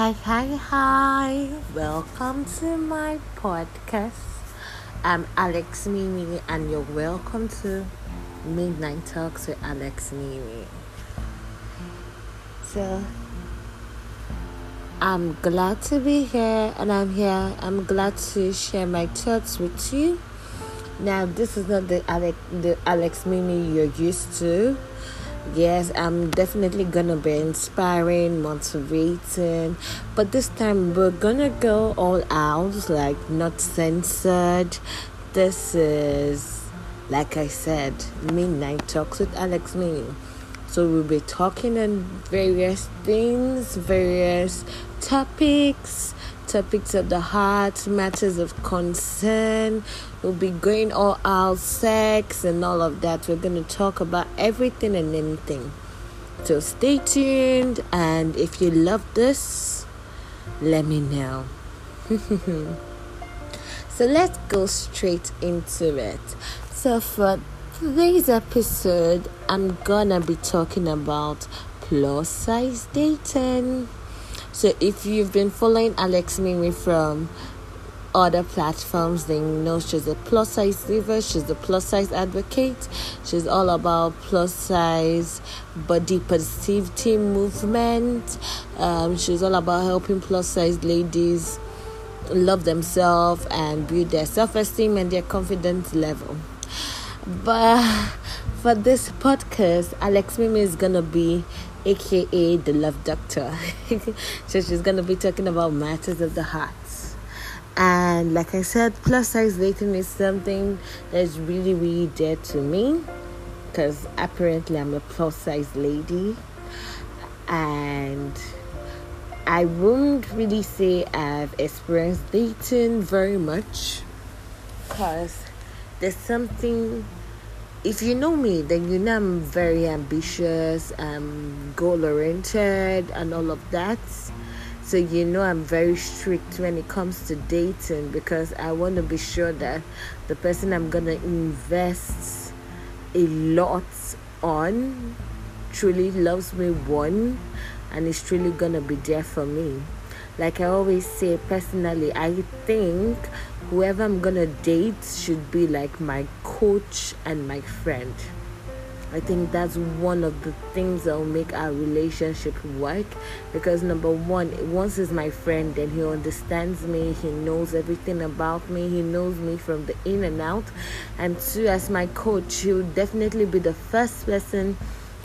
Hi, hi, hi. Welcome to my podcast. I'm Alex Mimi, and you're welcome to Midnight Talks with Alex Mimi. So, I'm glad to be here, and I'm here. I'm glad to share my thoughts with you. Now, this is not the Alex, the Alex Mimi you're used to yes i'm definitely gonna be inspiring motivating. But this time we're gonna go all out like not censored. This is like i said midnight talks with alex mimi so we'll be talking on various things various topics topics of the heart, matters of concern. We'll be going all out, sex and all of that. We're going to talk about everything and anything. So stay tuned, and if you love this, let me know. so let's go straight into it. So, for today's episode, I'm gonna be talking about plus size dating. So if you've been following Alex Mimi from other platforms, then you know she's a plus size diva, she's a plus size advocate, she's all about plus size body positivity movement. Um, she's all about helping plus size ladies love themselves and build their self esteem and their confidence level. But for this podcast, Alex Mimi is gonna be aka the love doctor. so she's gonna be talking about matters of the heart. And like I said, plus size dating is something that's really, really dear to me because apparently I'm a plus size lady, and I won't really say I've experienced dating very much because there's something if you know me, then you know I'm very ambitious, I'm goal oriented, and all of that. So you know I'm very strict when it comes to dating because I want to be sure that the person I'm gonna invest a lot on truly loves me one and is truly gonna be there for me. Like I always say personally, I think whoever I'm gonna date should be like my coach and my friend. I think that's one of the things that will make our relationship work because number one, once he's my friend, then he understands me, he knows everything about me, he knows me from the in and out. And two, as my coach, he'll definitely be the first person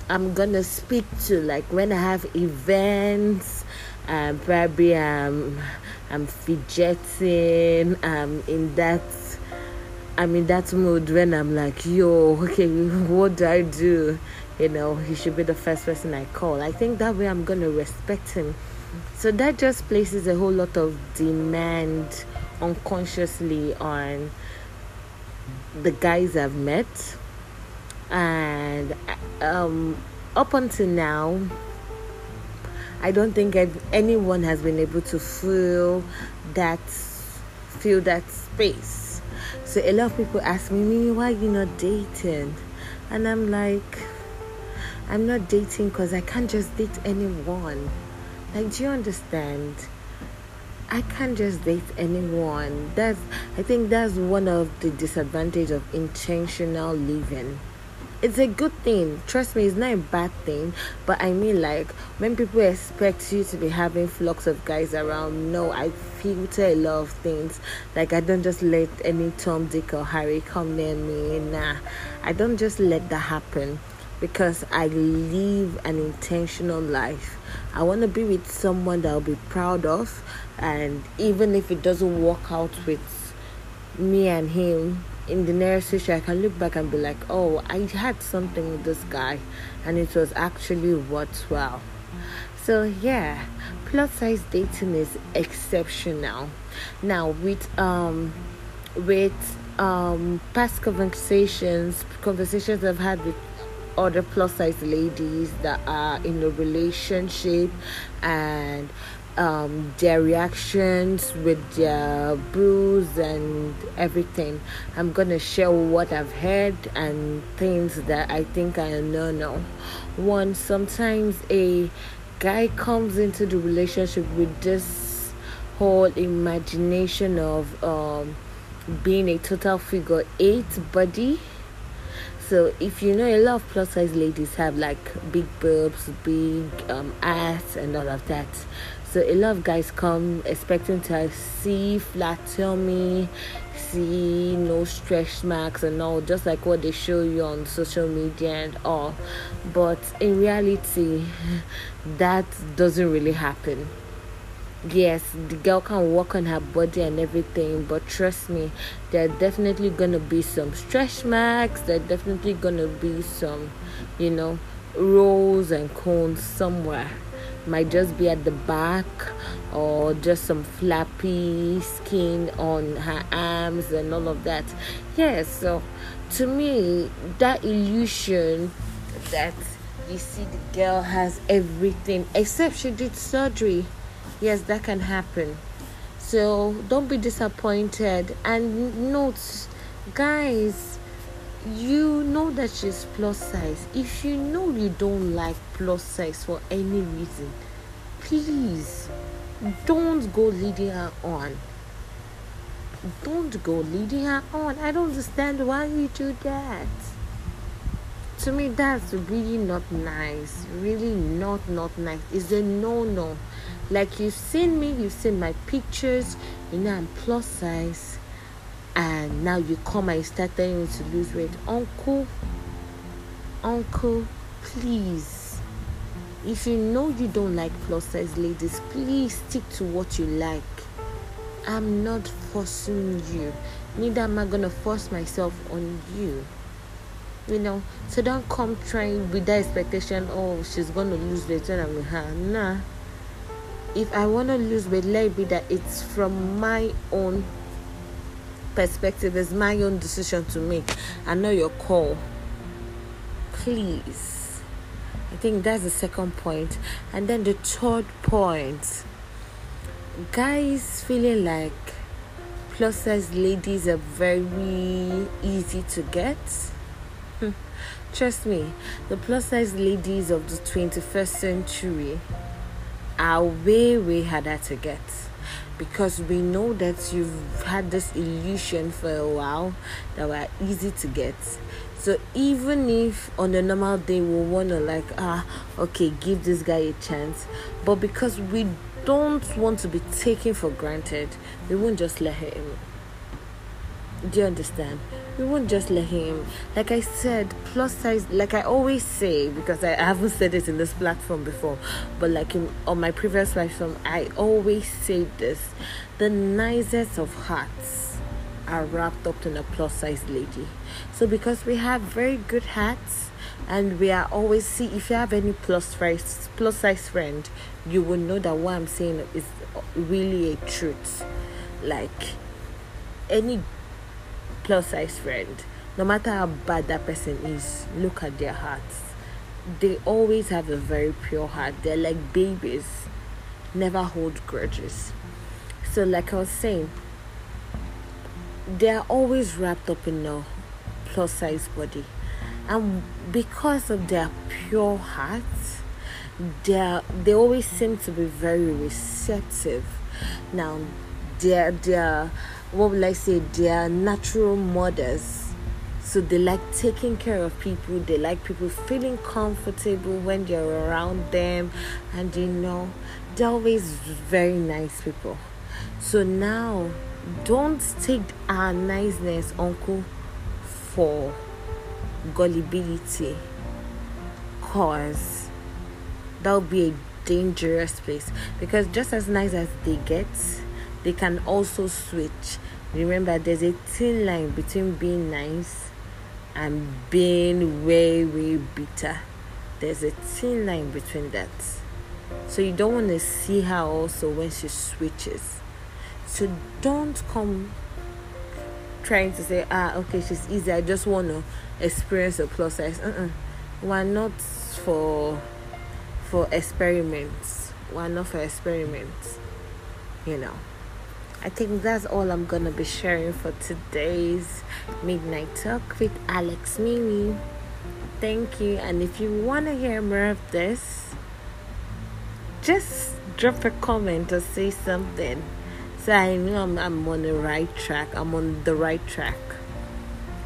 I'm gonna speak to, like when I have events, um, probably um, I'm fidgeting, I'm in that I'm in that mood when I'm like, yo, okay, what do I do? You know, he should be the first person I call. I think that way I'm gonna respect him. So that just places a whole lot of demand unconsciously on the guys I've met. And um, up until now, I don't think anyone has been able to fill that fill that space. So a lot of people ask me, Mimi, why you not dating? And I'm like, I'm not dating because I can't just date anyone. Like, do you understand? I can't just date anyone. That's I think that's one of the disadvantage of intentional living it's a good thing. Trust me, it's not a bad thing. But I mean, like, when people expect you to be having flocks of guys around, no, I filter a lot of things. Like, I don't just let any Tom, Dick, or Harry come near me. Nah, I don't just let that happen because I live an intentional life. I want to be with someone that I'll be proud of, and even if it doesn't work out with me and him, in the nearest future, I can look back and be like, oh, I had something with this guy, and it was actually worthwhile. So yeah, plus size dating is exceptional. Now with um with um past conversations, conversations I've had with other plus size ladies that are in a relationship and um, their reactions with their bruise and everything. I'm gonna share what I've heard and things that I think I know now. One, sometimes a guy comes into the relationship with this whole imagination of um, being a total figure eight body. So if you know a lot of plus size ladies have like big boobs, big um, ass, and all of that. So a lot of guys come expecting to see flat tummy, see no stretch marks and all, just like what they show you on social media and all. But in reality, that doesn't really happen. Yes, the girl can work on her body and everything, but trust me, there are definitely gonna be some stretch marks, there are definitely gonna be some, you know, rolls and cones somewhere might just be at the back or just some flappy skin on her arms and all of that. Yes, so to me, that illusion that you see the girl has everything except she did surgery. Yes, that can happen. So don't be disappointed and note, guys you know that she's plus size. If you know you don't like plus size for any reason, please don't go leading her on. Don't go leading her on. I don't understand why you do that. To me, that's really not nice. Really not not nice. It's a no no. Like you've seen me, you've seen my pictures. You know I'm plus size and now you come and start telling me to lose weight. Uncle uncle please. If you know you don't like plus size ladies please stick to what you like. I'm not forcing you. Neither am i gonna force myself on you. You know so don't come trying with that expectation oh she's gonna lose weight and i'm with her. Nah. If i want to lose weight let it be that it's from my own perspective is my own decision to make I know your call. Please. I think that's the second point. And then the third point guys feeling like plus size ladies are very easy to get. Hmm. Trust me, the plus size ladies of the 21st century are way, way harder to get because we know that you've had this illusion for a while that we're easy to get. So even if on a normal day we wanna like ah okay give this guy a chance, but because we don't want to be taken for granted, we won't just let him. Do you understand? We won't just let him. Like i said plus size like i always say because i haven't said it in this platform before but like in, on my previous platform i always say this. The nicest of hearts are wrapped up in a plus size lady. So because we have very good hats and we are always see if you have any plus size plus size friend you will know that what i'm saying is really a truth. Like any plus size friend, no matter how bad that person is, look at their hearts. They always have a very pure heart. They're like babies, never hold grudges. So, like I was saying, they're always wrapped up in a plus size body. And because of their pure hearts, they're they always seem to be very receptive. Now, they're, they're what would I say, they are natural mothers. So they like taking care of people, they like people feeling comfortable when they're around them, and you know, they're always very nice people. So now, don't take our niceness, uncle, for gullibility, cause that'll be a dangerous place because just as nice as they get they can also switch. Remember, there's a thin line between being nice and being way, way bitter. There's a thin line between that. So you don't want to see her also when she switches. So don't come trying to say, ah, okay, she's easy. I just want to experience a plus size. Uh-uh. We're not for for experiments. We're not for experiments. You know. I think that's all I'm gonna be sharing for today's Midnight Talk with Alex Mimi. Thank you, and if you want to hear more of this, just drop a comment or say something so I know I'm, I'm on the right track. I'm on the right track.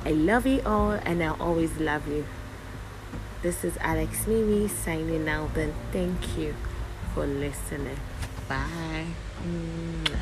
I love you all and I'll always love you. This is Alex Mimi signing out and thank you for listening. Bye. Mm.